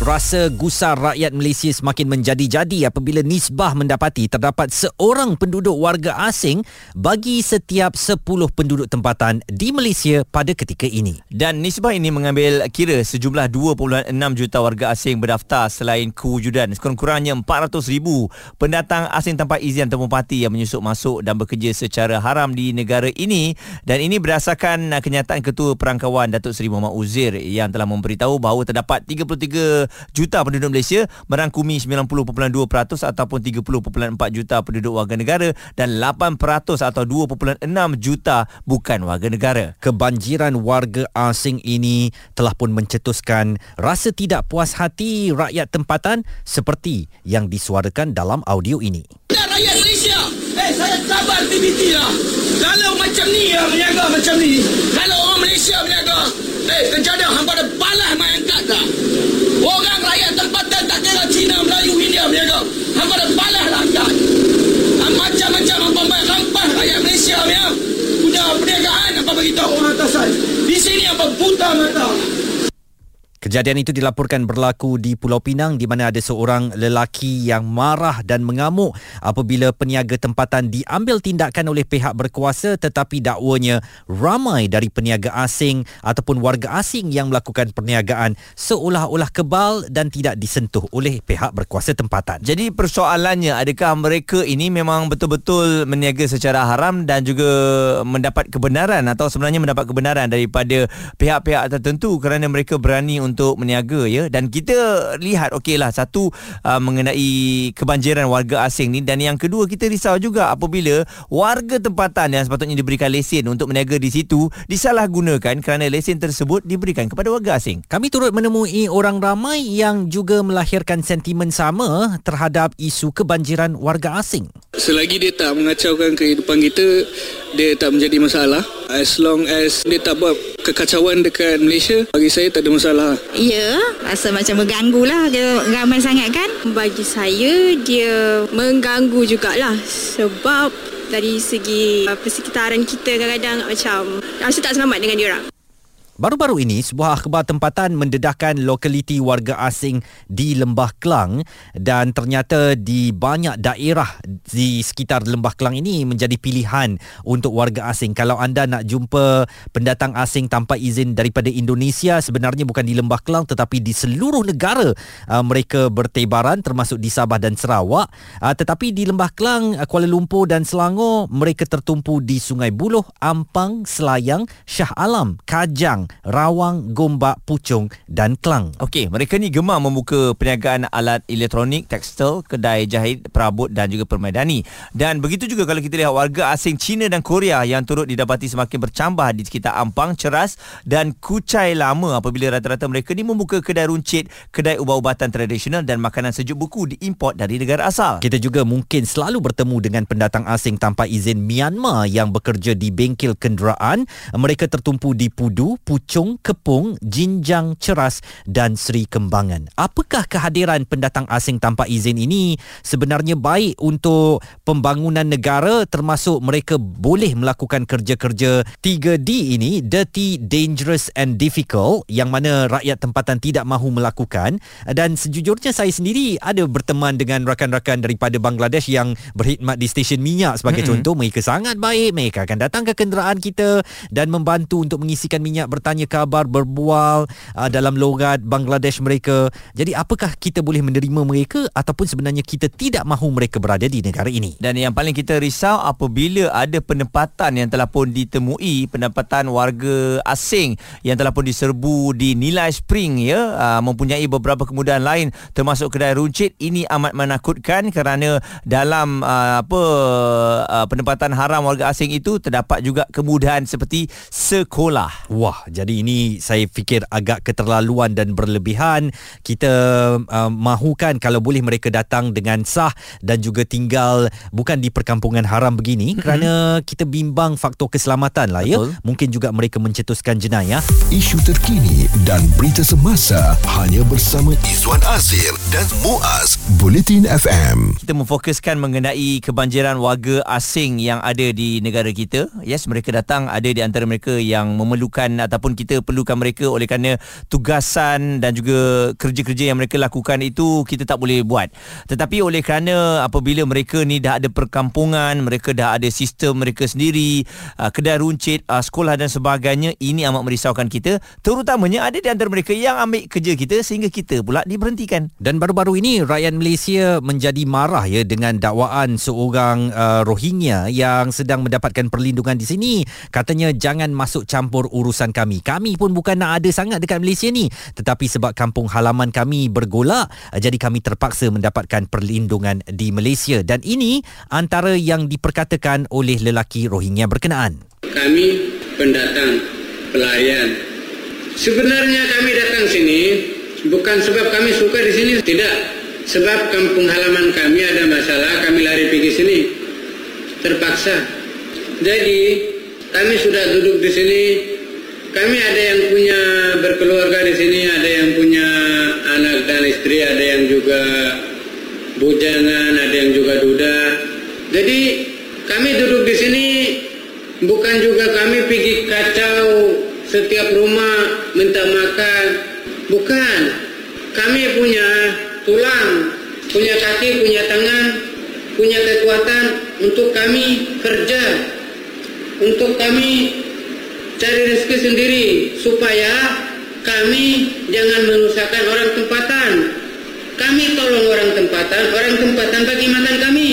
Rasa gusar rakyat Malaysia semakin menjadi-jadi apabila nisbah mendapati terdapat seorang penduduk warga asing bagi setiap 10 penduduk tempatan di Malaysia pada ketika ini. Dan nisbah ini mengambil kira sejumlah 2.6 juta warga asing berdaftar selain kewujudan sekurang-kurangnya 400 ribu pendatang asing tanpa izin ataupun parti yang menyusup masuk dan bekerja secara haram di negara ini dan ini berdasarkan kenyataan Ketua Perangkawan Datuk Seri Muhammad Uzir yang telah memberitahu bahawa terdapat 33 juta penduduk Malaysia merangkumi 90.2% ataupun 30.4 juta penduduk warga negara dan 8% atau 2.6 juta bukan warga negara. Kebanjiran warga asing ini telah pun mencetuskan rasa tidak puas hati rakyat tempatan seperti yang disuarakan dalam audio ini. Rakyat Malaysia, eh saya sabar PBT lah. Kalau macam ni yang berniaga macam ni, kalau orang Malaysia berniaga, eh kencana hampa ada balas main kat tak? Orang rakyat tempatan tak kira Cina, Melayu, India berniaga. Hampa ada balas lah kat. Macam-macam hampa main rampas rakyat Malaysia punya. Punya perniagaan hampa beritahu orang atasan. Di sini hampa buta mata. Kejadian itu dilaporkan berlaku di Pulau Pinang di mana ada seorang lelaki yang marah dan mengamuk apabila peniaga tempatan diambil tindakan oleh pihak berkuasa tetapi dakwanya ramai dari peniaga asing ataupun warga asing yang melakukan perniagaan seolah-olah kebal dan tidak disentuh oleh pihak berkuasa tempatan. Jadi persoalannya adakah mereka ini memang betul-betul meniaga secara haram dan juga mendapat kebenaran atau sebenarnya mendapat kebenaran daripada pihak-pihak tertentu kerana mereka berani untuk meniaga ya dan kita lihat okeylah satu uh, mengenai kebanjiran warga asing ni dan yang kedua kita risau juga apabila warga tempatan yang sepatutnya diberikan lesen untuk meniaga di situ disalahgunakan kerana lesen tersebut diberikan kepada warga asing. Kami turut menemui orang ramai yang juga melahirkan sentimen sama terhadap isu kebanjiran warga asing. Selagi dia tak mengacaukan kehidupan kita, dia tak menjadi masalah. As long as dia tak buat kekacauan dekat Malaysia, bagi saya tak ada masalah. Ya, rasa macam mengganggu lah. Dia ramai sangat kan. Bagi saya, dia mengganggu jugalah. Sebab dari segi persekitaran kita kadang-kadang macam rasa tak selamat dengan dia orang. Baru-baru ini, sebuah akhbar tempatan mendedahkan lokaliti warga asing di Lembah Kelang dan ternyata di banyak daerah di sekitar Lembah Kelang ini menjadi pilihan untuk warga asing. Kalau anda nak jumpa pendatang asing tanpa izin daripada Indonesia, sebenarnya bukan di Lembah Kelang tetapi di seluruh negara uh, mereka bertebaran termasuk di Sabah dan Sarawak. Uh, tetapi di Lembah Kelang, uh, Kuala Lumpur dan Selangor, mereka tertumpu di Sungai Buloh, Ampang, Selayang, Shah Alam, Kajang, Rawang, Gombak, Puchong dan Kelang. Okey, mereka ni gemar membuka perniagaan alat elektronik, tekstil, kedai jahit, perabot dan juga permaidani. Dan begitu juga kalau kita lihat warga asing China dan Korea yang turut didapati semakin bercambah di sekitar Ampang, Ceras dan Kuchai Lama apabila rata-rata mereka ni membuka kedai runcit, kedai ubat-ubatan tradisional dan makanan sejuk beku diimport dari negara asal. Kita juga mungkin selalu bertemu dengan pendatang asing tanpa izin Myanmar yang bekerja di bengkel kenderaan. Mereka tertumpu di Pudu, Puchong, Kepung, Jinjang, Ceras dan Seri Kembangan. Apakah kehadiran pendatang asing tanpa izin ini sebenarnya baik untuk pembangunan negara termasuk mereka boleh melakukan kerja-kerja 3D ini, dirty, dangerous and difficult yang mana rakyat tempatan tidak mahu melakukan dan sejujurnya saya sendiri ada berteman dengan rakan-rakan daripada Bangladesh yang berkhidmat di stesen minyak sebagai mm-hmm. contoh mereka sangat baik mereka akan datang ke kenderaan kita dan membantu untuk mengisikan minyak bertanya khabar, berbual uh, dalam logat Bangladesh mereka. Jadi apakah kita boleh menerima mereka ataupun sebenarnya kita tidak mahu mereka berada di negara ini? Dan yang paling kita risau apabila ada penempatan yang telah pun ditemui, penempatan warga asing yang telah pun diserbu di Nilai Spring ya, uh, mempunyai beberapa kemudahan lain termasuk kedai runcit. Ini amat menakutkan kerana dalam uh, apa uh, penempatan haram warga asing itu terdapat juga kemudahan seperti sekolah. Wah, jadi ini saya fikir agak keterlaluan dan berlebihan. Kita uh, mahukan kalau boleh mereka datang dengan sah dan juga tinggal bukan di perkampungan haram begini mm-hmm. kerana kita bimbang faktor keselamatan lah ya. Betul. Mungkin juga mereka mencetuskan jenayah. Isu terkini dan berita semasa hanya bersama Izwan Azir dan Muaz Bulletin FM. Kita memfokuskan mengenai kebanjiran warga asing yang ada di negara kita. Yes, mereka datang ada di antara mereka yang memerlukan ataupun kita perlukan mereka oleh kerana tugasan dan juga kerja-kerja yang mereka lakukan itu kita tak boleh buat. Tetapi oleh kerana apabila mereka ni dah ada perkampungan, mereka dah ada sistem mereka sendiri, uh, kedai runcit, uh, sekolah dan sebagainya, ini amat merisaukan kita. Terutamanya ada di antara mereka yang ambil kerja kita sehingga kita pula diberhentikan. Dan baru-baru ini rakyat Malaysia menjadi marah ya dengan dakwaan seorang uh, Rohingya yang sedang mendapatkan perlindungan di sini. Katanya jangan masuk campur urusan kami. Kami pun bukan nak ada sangat dekat Malaysia ni, tetapi sebab kampung halaman kami bergolak, uh, jadi kami terpaksa mendapatkan perlindungan di Malaysia dan ini antara yang diperkatakan oleh lelaki Rohingya berkenaan. Kami pendatang, pelayan. Sebenarnya kami datang sini bukan sebab kami suka di sini, tidak. Sebab kampung halaman kami ada masalah, kami lari pergi sini. Terpaksa. Jadi, kami sudah duduk di sini. Kami ada yang punya berkeluarga di sini, ada yang punya anak dan istri, ada yang juga bujangan, ada yang juga duda. Jadi, kami duduk di sini bukan juga kami pergi kacau setiap rumah minta makan. Bukan. Kami punya tulang, punya kaki, punya tangan, punya kekuatan untuk kami kerja. Untuk kami cari rezeki sendiri supaya kami jangan menusahkan orang tempatan. Kami tolong orang tempatan, orang tempatan bagi makan kami.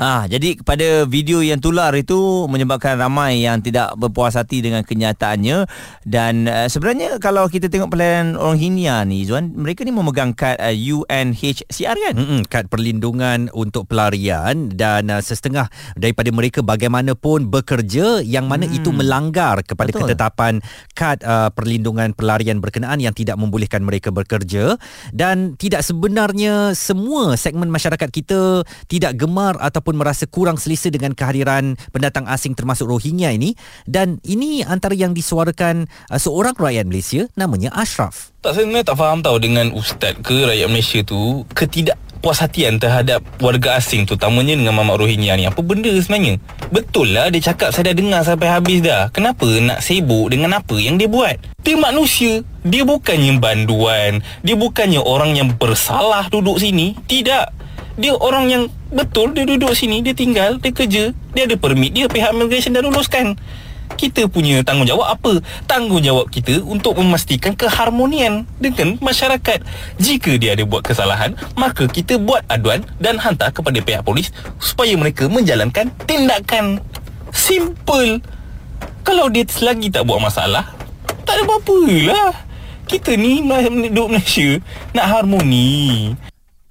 Ha, jadi kepada video yang tular itu menyebabkan ramai yang tidak berpuas hati dengan kenyataannya dan uh, sebenarnya kalau kita tengok pelayanan orang Hinia ni Zuan, mereka ni memegang kad uh, UNHCR kan? Mm-mm, kad perlindungan untuk pelarian dan uh, setengah daripada mereka bagaimanapun bekerja yang mana hmm. itu melanggar kepada Betul. ketetapan kad uh, perlindungan pelarian berkenaan yang tidak membolehkan mereka bekerja dan tidak sebenarnya semua segmen masyarakat kita tidak gemar ataupun merasa kurang selesa dengan kehadiran pendatang asing termasuk Rohingya ini dan ini antara yang disuarakan uh, seorang rakyat Malaysia namanya Ashraf. Tak saya tak faham tahu dengan ustaz ke rakyat Malaysia tu ketidak puashatian terhadap warga asing terutamanya dengan mamak Rohingya ni. Apa benda sebenarnya? Betul lah dia cakap saya dah dengar sampai habis dah. Kenapa nak sibuk dengan apa yang dia buat? Dia manusia. Dia bukannya banduan. Dia bukannya orang yang bersalah duduk sini. Tidak. Dia orang yang betul dia duduk sini, dia tinggal, dia kerja, dia ada permit dia pihak immigration dah luluskan. Kita punya tanggungjawab apa? Tanggungjawab kita untuk memastikan keharmonian dengan masyarakat. Jika dia ada buat kesalahan, maka kita buat aduan dan hantar kepada pihak polis supaya mereka menjalankan tindakan. Simple. Kalau dia selagi tak buat masalah, tak ada apa-apa lah. Kita ni duduk Malaysia nak harmoni.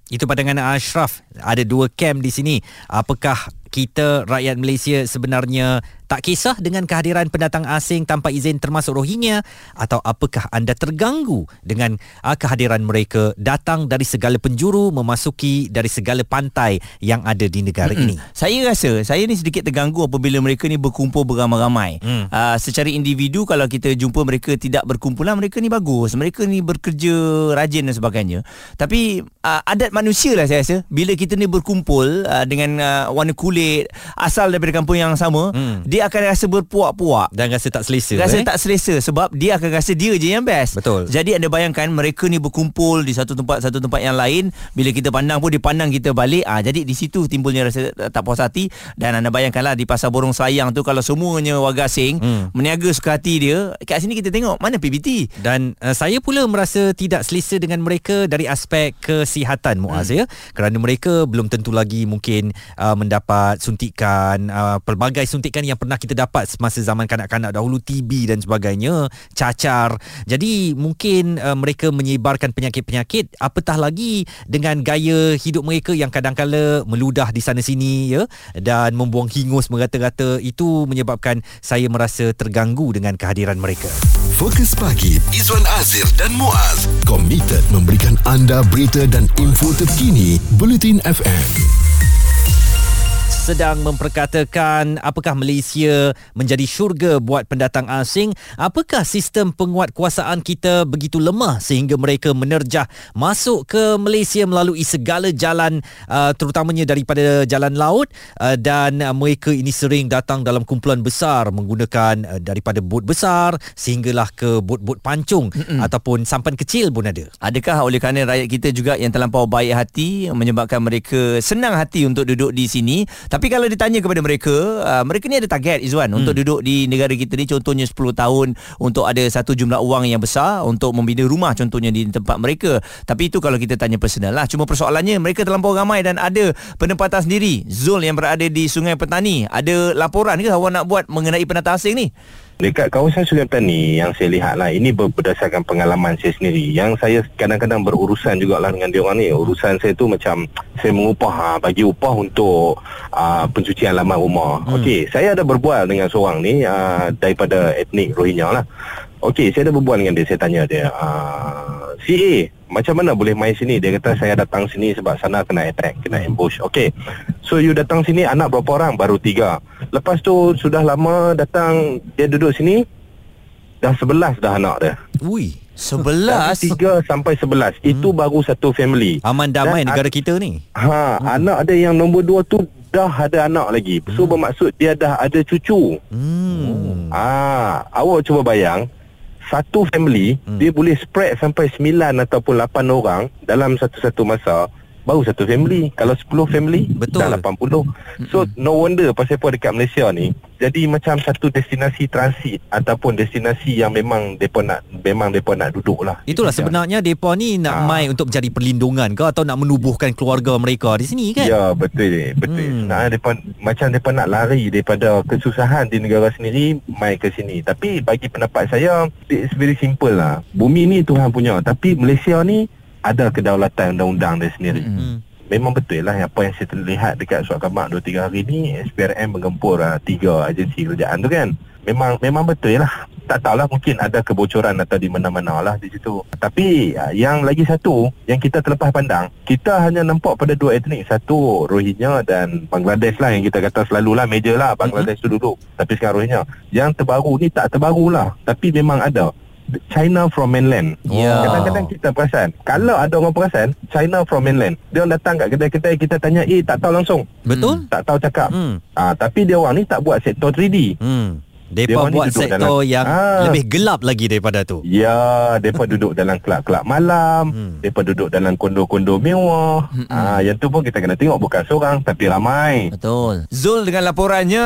Itu pandangan Ashraf. Ada dua camp di sini. Apakah kita rakyat Malaysia sebenarnya tak kisah dengan kehadiran pendatang asing tanpa izin termasuk Rohingya atau apakah anda terganggu dengan uh, kehadiran mereka datang dari segala penjuru memasuki dari segala pantai yang ada di negara Mm-mm. ini. Saya rasa saya ni sedikit terganggu apabila mereka ni berkumpul beramai-ramai. Hmm. Uh, secara individu kalau kita jumpa mereka tidak berkumpulan mereka ni bagus. Mereka ni bekerja rajin dan sebagainya. Tapi uh, adat manusia lah saya rasa bila kita ni berkumpul uh, dengan uh, warna kulit asal daripada kampung yang sama, Hmm. dia akan rasa berpuak-puak. Dan rasa tak selesa. Rasa eh? tak selesa sebab dia akan rasa dia je yang best. Betul. Jadi anda bayangkan mereka ni berkumpul di satu tempat satu tempat yang lain bila kita pandang pun dia pandang kita balik. Ah jadi di situ timbulnya rasa tak puas hati dan anda bayangkanlah di pasar Borong Sayang tu kalau semuanya warga asing Hmm. meniaga suka hati dia kat sini kita tengok mana PBT. Dan uh, saya pula merasa tidak selesa dengan mereka dari aspek kesihatan Muaz hmm. ya kerana mereka belum tentu lagi mungkin uh, mendapat suntikan uh, pelbagai suntikan yang pernah kita dapat semasa zaman kanak-kanak dahulu TB dan sebagainya cacar. Jadi mungkin uh, mereka menyebarkan penyakit-penyakit apatah lagi dengan gaya hidup mereka yang kadang-kala meludah di sana sini ya dan membuang hingus merata-rata. Itu menyebabkan saya merasa terganggu dengan kehadiran mereka. Fokus Pagi Izwan Azir dan Muaz. Komited memberikan anda berita dan info terkini Bulletin FM sedang memperkatakan apakah Malaysia menjadi syurga buat pendatang asing apakah sistem penguatkuasaan kita begitu lemah sehingga mereka menerjah masuk ke Malaysia melalui segala jalan uh, terutamanya daripada jalan laut uh, dan uh, mereka ini sering datang dalam kumpulan besar menggunakan uh, daripada bot besar sehinggalah ke bot-bot pancung Mm-mm. ataupun sampan kecil pun ada Adakah oleh kerana rakyat kita juga yang terlampau baik hati menyebabkan mereka senang hati untuk duduk di sini tapi kalau ditanya kepada mereka uh, mereka ni ada target Izwan hmm. untuk duduk di negara kita ni contohnya 10 tahun untuk ada satu jumlah wang yang besar untuk membina rumah contohnya di tempat mereka. Tapi itu kalau kita tanya personal lah. Cuma persoalannya mereka terlampau ramai dan ada penempatan sendiri. Zul yang berada di Sungai Petani ada laporan ke awak nak buat mengenai pendatang asing ni Dekat kawasan Sungai Petani yang saya lihat lah ini berdasarkan pengalaman saya sendiri. Yang saya kadang-kadang berurusan juga lah dengan dia orang ni. Urusan saya tu macam saya mengupah ha, bagi upah untuk uh, pencucian laman rumah. Hmm. Okey, saya ada berbual dengan seorang ni uh, daripada etnik Rohingya lah. Okey, saya ada berbual dengan dia. Saya tanya dia uh, si A macam mana boleh main sini? Dia kata saya datang sini sebab sana kena attack kena ambush. Okey. So you datang sini anak berapa orang? Baru tiga. Lepas tu sudah lama datang dia duduk sini dah sebelas dah anak dia. Ui Sebelas? Tiga sampai sebelas. Hmm. Itu baru satu family. Aman damai Dan negara kita ni? Ha hmm. Anak ada yang nombor dua tu Dah ada anak lagi. So hmm. bermaksud Dia dah ada cucu. Hmm. Ah, Awak cuba bayang satu family hmm. dia boleh spread sampai 9 ataupun 8 orang dalam satu-satu masa baru satu family. Kalau 10 family Betul. dah 80 so no wonder pasal apa dekat Malaysia ni. Jadi macam satu destinasi transit ataupun destinasi yang memang depa nak memang depa nak duduk lah. Itulah sebenarnya depa ni nak ha. mai untuk mencari perlindungan ke atau nak menubuhkan keluarga mereka di sini kan? Ya betul betul. Hmm. nah depa macam depa nak lari daripada kesusahan di negara sendiri mai ke sini. Tapi bagi pendapat saya it's very simple lah. Bumi ni Tuhan punya. Tapi Malaysia ni ada kedaulatan undang-undang dia sendiri. Hmm. Memang betul lah apa yang saya terlihat dekat surat khabar 2-3 hari ni SPRM menggempur uh, tiga agensi kerajaan tu kan. Memang memang betul lah. Tak tahulah mungkin ada kebocoran atau di mana-mana lah di situ. Tapi uh, yang lagi satu yang kita terlepas pandang kita hanya nampak pada dua etnik. Satu Rohingya dan Bangladesh lah yang kita kata selalu lah major lah Bangladesh mm-hmm. tu duduk. Tapi sekarang Rohingya. Yang terbaru ni tak terbaru lah. Tapi memang ada China from mainland. Yeah. Kadang-kadang kita perasan, kalau ada orang perasan China from mainland, dia orang datang kat kedai-kedai kita tanya, "Eh, tak tahu langsung." Betul? Hmm. Tak tahu cakap. Hmm. Ah, tapi dia orang ni tak buat sektor 3D. Hmm. Depa buat sektor dalam, yang ha, lebih gelap lagi daripada tu. Ya, depa duduk dalam kelab-kelab malam, hmm. depa duduk dalam kondo-kondo mewah. Hmm. Ah, yang tu pun kita kena tengok bukan seorang tapi ramai. Betul. Zul dengan laporannya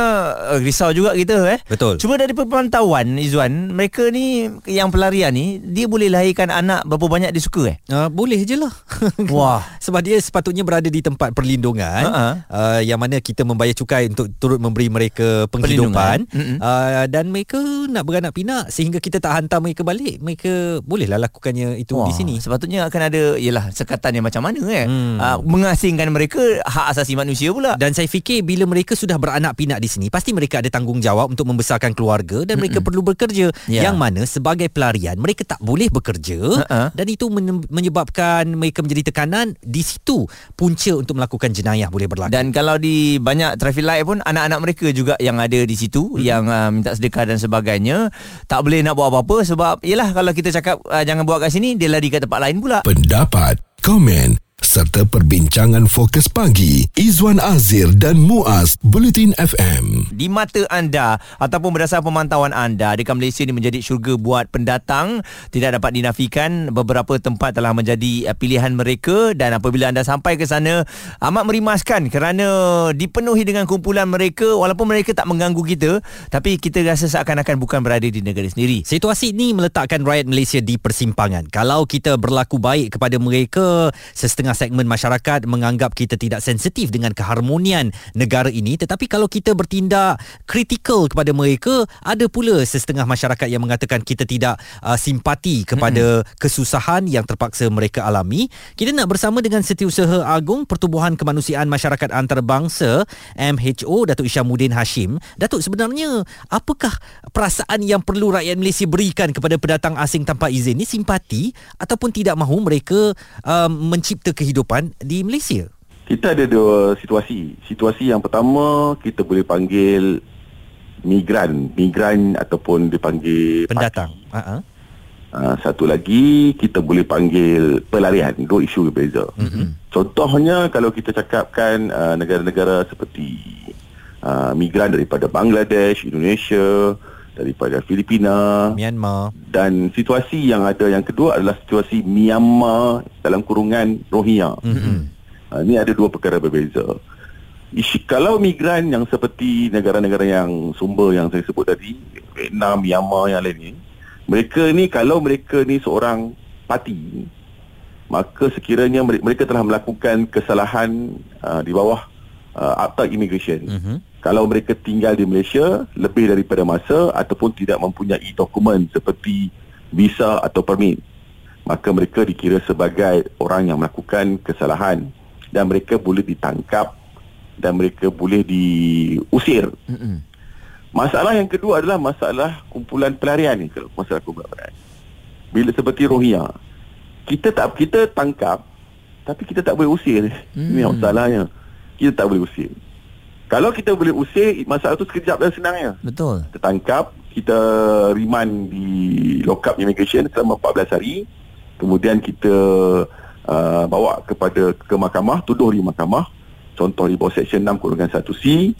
uh, risau juga kita eh. Betul. Cuma dari pemantauan Izwan, mereka ni yang pelarian ni dia boleh lahirkan anak berapa banyak dia suka eh? Uh, boleh je lah. Wah, sebab dia sepatutnya berada di tempat perlindungan uh-huh. uh, yang mana kita membayar cukai untuk turut memberi mereka penghidupan. Uh, Uh, dan mereka nak beranak pinak sehingga kita tak hantar mereka balik mereka bolehlah lakukannya itu Wah, di sini sepatutnya akan ada ialah sekatan yang macam mana eh hmm. uh, mengasingkan mereka hak asasi manusia pula dan saya fikir bila mereka sudah beranak pinak di sini pasti mereka ada tanggungjawab untuk membesarkan keluarga dan mereka Mm-mm. perlu bekerja yeah. yang mana sebagai pelarian mereka tak boleh bekerja uh-uh. dan itu menyebabkan mereka menjadi tekanan di situ punca untuk melakukan jenayah boleh berlaku dan kalau di banyak traffic light pun anak-anak mereka juga yang ada di situ hmm. yang uh, minta sedekah dan sebagainya tak boleh nak buat apa-apa sebab yalah kalau kita cakap uh, jangan buat kat sini dia lari ke tempat lain pula. Pendapat komen serta perbincangan fokus pagi Izwan Azir dan Muaz Bulletin FM. Di mata anda ataupun berdasar pemantauan anda dekat Malaysia ini menjadi syurga buat pendatang tidak dapat dinafikan beberapa tempat telah menjadi eh, pilihan mereka dan apabila anda sampai ke sana amat merimaskan kerana dipenuhi dengan kumpulan mereka walaupun mereka tak mengganggu kita tapi kita rasa seakan-akan bukan berada di negara sendiri. Situasi ini meletakkan rakyat Malaysia di persimpangan. Kalau kita berlaku baik kepada mereka setengah segmen masyarakat menganggap kita tidak sensitif dengan keharmonian negara ini. Tetapi kalau kita bertindak kritikal kepada mereka ada pula setengah masyarakat yang mengatakan kita tidak uh, simpati kepada mm-hmm. kesusahan yang terpaksa mereka alami. Kita nak bersama dengan Setiausaha Agung Pertubuhan Kemanusiaan Masyarakat Antarabangsa MHO Datuk Isyamuddin Hashim. Datuk sebenarnya apakah perasaan yang perlu rakyat Malaysia berikan kepada pendatang asing tanpa izin ni simpati ataupun tidak mahu mereka uh, mencipta kehidupan di Malaysia? Kita ada dua situasi. Situasi yang pertama kita boleh panggil migran, migran ataupun dipanggil pendatang. Uh-huh. Uh, satu lagi kita boleh panggil pelarian. Dua isu berbeza. Uh-huh. Contohnya kalau kita cakapkan uh, negara-negara seperti uh, migran daripada Bangladesh, Indonesia, daripada Filipina, Myanmar dan situasi yang ada yang kedua adalah situasi Myanmar dalam kurungan Rohingya. Mm-hmm. Ini ada dua perkara berbeza. Kalau migran yang seperti negara-negara yang sumber yang saya sebut tadi, Vietnam, Myanmar yang lain ni, mereka ni kalau mereka ni seorang parti, maka sekiranya mereka telah melakukan kesalahan uh, di bawah uh, Akta Immigration. Mm-hmm kalau mereka tinggal di Malaysia lebih daripada masa ataupun tidak mempunyai dokumen seperti visa atau permit maka mereka dikira sebagai orang yang melakukan kesalahan dan mereka boleh ditangkap dan mereka boleh diusir. Mm-hmm. Masalah yang kedua adalah masalah kumpulan pelarian ni kalau masalah kumpulan pelarian. Bila seperti Rohingya kita tak kita tangkap tapi kita tak boleh usir. Mm. Ini masalahnya. Kita tak boleh usir. Kalau kita boleh usir masalah tu sekejap dan senangnya. Betul. Kita tangkap, kita remand di lock up immigration selama 14 hari. Kemudian kita uh, bawa kepada ke mahkamah, tuduh di mahkamah. Contoh di bawah section 6 kurungan 1C.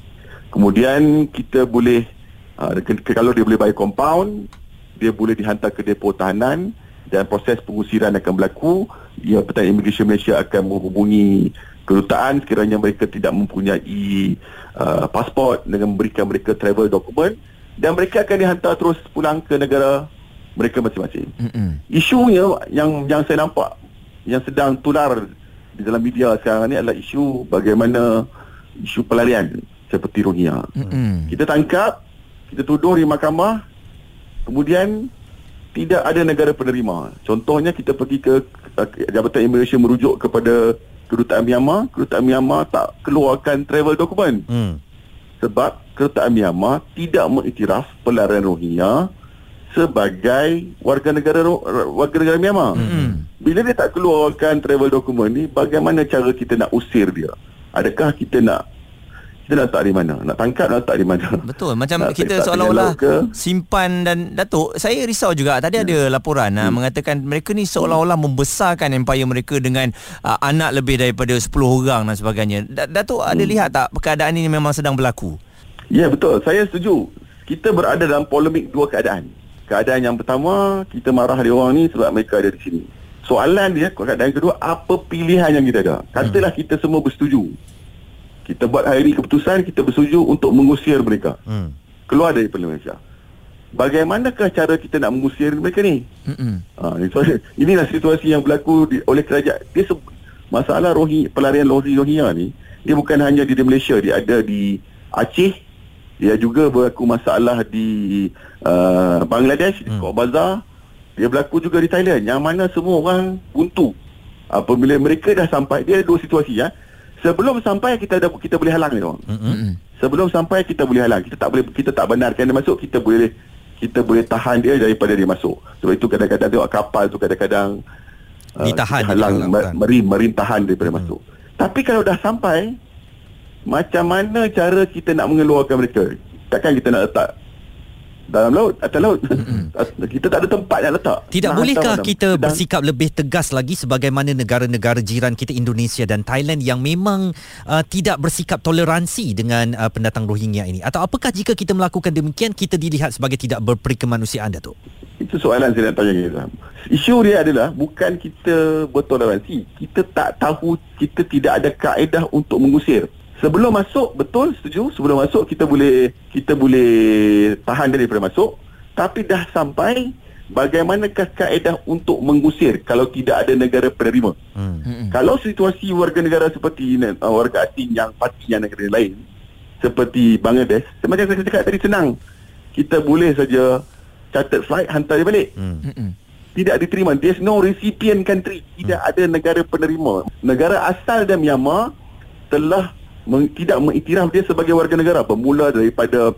Kemudian kita boleh uh, ke, kalau dia boleh bayar compound, dia boleh dihantar ke depo tahanan dan proses pengusiran akan berlaku. Ya, Pertanian Immigration Malaysia akan menghubungi kedutaan sekiranya mereka tidak mempunyai uh, pasport dengan memberikan mereka travel document dan mereka akan dihantar terus pulang ke negara mereka masing-masing. Mm-hmm. Isunya yang yang saya nampak yang sedang tular di dalam media sekarang ni adalah isu bagaimana isu pelarian seperti Rohingya. Mm-hmm. Kita tangkap, kita tuduh di mahkamah, kemudian tidak ada negara penerima. Contohnya kita pergi ke uh, Jabatan Immigration merujuk kepada kedutaan Myanmar, kedutaan Myanmar tak keluarkan travel dokumen. Hmm. Sebab kedutaan Myanmar tidak mengiktiraf pelarian Rohingya sebagai warga negara warga negara Myanmar. Hmm. Bila dia tak keluarkan travel dokumen ni, bagaimana cara kita nak usir dia? Adakah kita nak kita nak letak di mana? Nak tangkap nak letak di mana? Betul. Macam nak kita seolah-olah simpan dan Datuk, saya risau juga. Tadi ya. ada laporan ah, hmm. mengatakan mereka ni seolah-olah membesarkan empire mereka dengan uh, anak lebih daripada 10 orang dan sebagainya. Datuk hmm. ada lihat tak keadaan ini memang sedang berlaku? Ya, betul. Saya setuju. Kita berada dalam polemik dua keadaan. Keadaan yang pertama, kita marah dia orang ni sebab mereka ada di sini. Soalan dia, keadaan kedua, apa pilihan yang kita ada? Katalah hmm. kita semua bersetuju kita buat hari keputusan kita bersetuju untuk mengusir mereka. Hmm. keluar dari Malaysia. Bagaimanakah cara kita nak mengusir mereka ni? Hmm. ha, inilah situasi yang berlaku di, oleh kerajaan. Dia se- masalah rohi pelarian Rohingya ni dia bukan hanya di, di Malaysia dia ada di Aceh dia juga berlaku masalah di uh, Bangladesh hmm. di Cox's Bazar. Dia berlaku juga di Thailand yang mana semua orang buntu. Apabila mereka dah sampai dia ada dua situasi ya sebelum sampai kita ada kita boleh halang dia. Mm-hmm. Sebelum sampai kita boleh halang. Kita tak boleh kita tak benarkan dia masuk, kita boleh kita boleh tahan dia daripada dia masuk. Sebab itu kadang-kadang tengok kapal tu kadang-kadang uh, ditahan halang merin merin tahan daripada mm-hmm. masuk. Tapi kalau dah sampai macam mana cara kita nak mengeluarkan mereka? Takkan kita nak letak dalam laut atas laut. Kita tak ada tempat nak letak. Tidak nah, bolehkah kita dan bersikap lebih tegas lagi sebagaimana negara-negara jiran kita Indonesia dan Thailand yang memang uh, tidak bersikap toleransi dengan uh, pendatang Rohingya ini? Atau apakah jika kita melakukan demikian kita dilihat sebagai tidak berperikemanusiaan Datuk itu soalan saya nak tanya kita isu dia adalah bukan kita bertoleransi. Kita tak tahu kita tidak ada kaedah untuk mengusir Sebelum masuk betul setuju? Sebelum masuk kita boleh kita boleh tahan dia daripada masuk. Tapi dah sampai bagaimanakah kaedah untuk mengusir kalau tidak ada negara penerima? Hmm. kalau situasi warga negara seperti uh, warga asing yang parti yang negara lain seperti Bangladesh macam saya cakap tadi senang. Kita boleh saja chartered flight hantar dia balik. Hmm. tidak diterima. There's no recipient country. Tidak ada negara penerima. Negara asal dan Myanmar telah meng, tidak mengiktiraf dia sebagai warga negara bermula daripada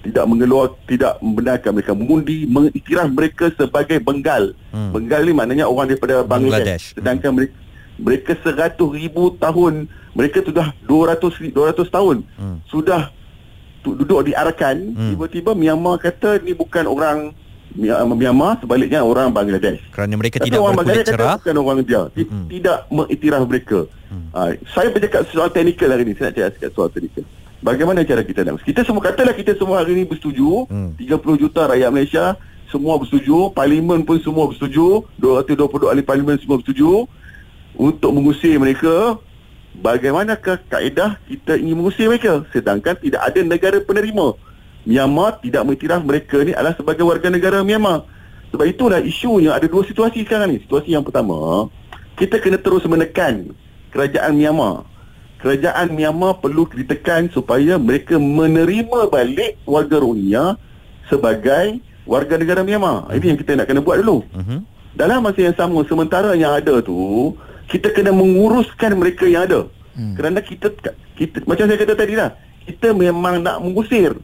tidak mengeluar tidak membenarkan mereka mengundi mengiktiraf mereka sebagai Bengal Hmm. Bengal ni maknanya orang daripada Bangladesh. Bangladesh, sedangkan mereka mereka seratus ribu tahun mereka sudah 200 200 tahun Hmm. sudah duduk di Arakan Hmm. tiba-tiba Myanmar kata ni bukan orang Myanmar sebaliknya orang Bangladesh. Kerana mereka tapi tidak orang berkulit Bangladesh cerah. bukan orang dia Mm-mm. tidak mengiktiraf mereka. Ha, saya bercakap soal teknikal hari ni saya nak cakap soal teknikal. Bagaimana cara kita nak kita semua katalah kita semua hari ni bersetuju Hmm. 30 juta rakyat Malaysia semua bersetuju parlimen pun semua bersetuju 222 ahli parlimen semua bersetuju untuk mengusir mereka. Bagaimanakah kaedah kita ingin mengusir mereka? Sedangkan tidak ada negara penerima Myanmar tidak mengiktiraf mereka ni adalah sebagai warga negara Myanmar. Sebab itulah isunya ada dua situasi sekarang ni. Situasi yang pertama kita kena terus menekan kerajaan Myanmar. Kerajaan Myanmar perlu ditekan supaya mereka menerima balik warga Rohingya sebagai warga negara Myanmar. Ini yang kita nak kena buat dulu. Mhm. dalam masa yang sama sementara yang ada tu kita kena menguruskan mereka yang ada. Hmm. kerana kita kita macam saya kata tadi lah kita memang nak mengusir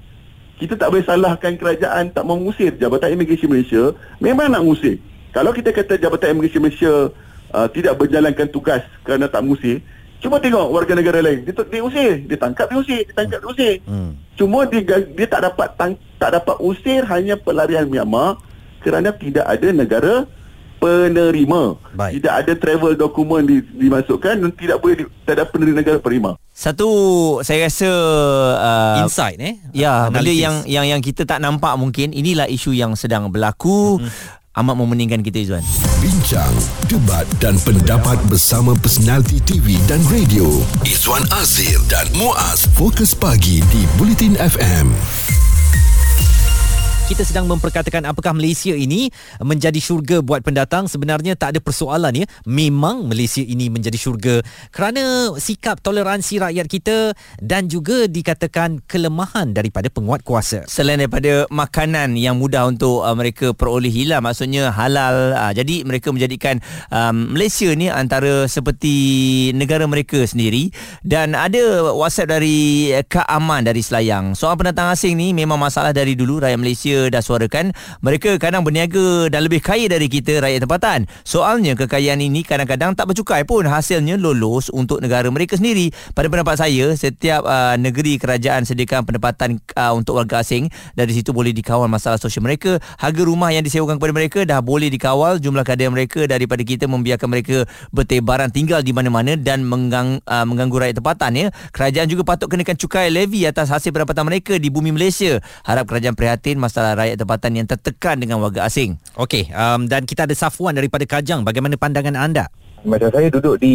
kita tak boleh salahkan kerajaan tak mau mengusir. Jabatan Imigresen Malaysia memang nak mengusir. Kalau kita kata Jabatan Imigresen Malaysia uh, tidak berjalankan tugas kerana tak mengusir cuba tengok warga negara lain. Dia, dia usir. Dia tangkap dia usir. Dia tangkap dia usir. Hmm. Cuma dia dia tak dapat tang, tak dapat usir hanya pelarian Myanmar kerana tidak ada negara penerima. Baik. Tidak ada travel dokumen di, dimasukkan dan tidak boleh di, tak ada penerima negara penerima. Satu saya rasa uh, Insight eh. Ya, benda yang yang yang kita tak nampak mungkin inilah isu yang sedang berlaku. Mm-hmm. Amat memeningkan kita Izwan. Bincang, debat dan pendapat bersama personaliti TV dan radio. Izwan Azir dan Muaz Fokus Pagi di Bulletin FM. Kita sedang memperkatakan apakah Malaysia ini menjadi syurga buat pendatang. Sebenarnya tak ada persoalan ya. Memang Malaysia ini menjadi syurga kerana sikap toleransi rakyat kita dan juga dikatakan kelemahan daripada penguat kuasa. Selain daripada makanan yang mudah untuk uh, mereka perolehi lah maksudnya halal uh, jadi mereka menjadikan um, Malaysia ni antara seperti negara mereka sendiri. Dan ada WhatsApp dari uh, Kak Aman dari Selayang. Soal pendatang asing ni memang masalah dari dulu rakyat Malaysia dah suarakan mereka kadang berniaga dan lebih kaya dari kita rakyat tempatan. Soalnya kekayaan ini kadang-kadang tak bercukai pun. Hasilnya lolos untuk negara mereka sendiri. Pada pendapat saya setiap uh, negeri kerajaan sediakan pendapatan uh, untuk warga asing. Dari situ boleh dikawal masalah sosial mereka. Harga rumah yang disewakan kepada mereka dah boleh dikawal. Jumlah kadar mereka daripada kita membiarkan mereka bertebaran tinggal di mana-mana dan menggang, uh, mengganggu rakyat tempatan ya. Kerajaan juga patut kenakan cukai levy atas hasil pendapatan mereka di bumi Malaysia. Harap kerajaan prihatin masalah rakyat tempatan yang tertekan dengan warga asing Okey, um, dan kita ada Safwan daripada Kajang. Bagaimana pandangan anda? Macam saya duduk di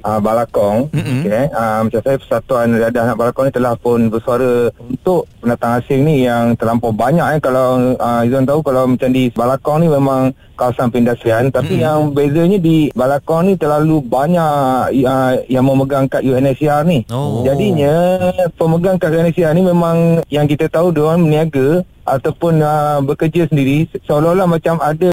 uh, Balakong mm-hmm. okay, uh, Macam saya Persatuan Radah Anak Balakong ni telah pun bersuara Untuk pendatang asing ni yang terlampau banyak eh. Kalau uh, Izzuan tahu kalau macam di Balakong ni memang kawasan perindustrian Tapi mm-hmm. yang bezanya di Balakong ni terlalu banyak uh, yang memegang kad UNHCR ni Oh. Jadinya pemegang kad UNHCR ni memang yang kita tahu diorang meniaga ataupun uh, bekerja sendiri seolah-olah macam ada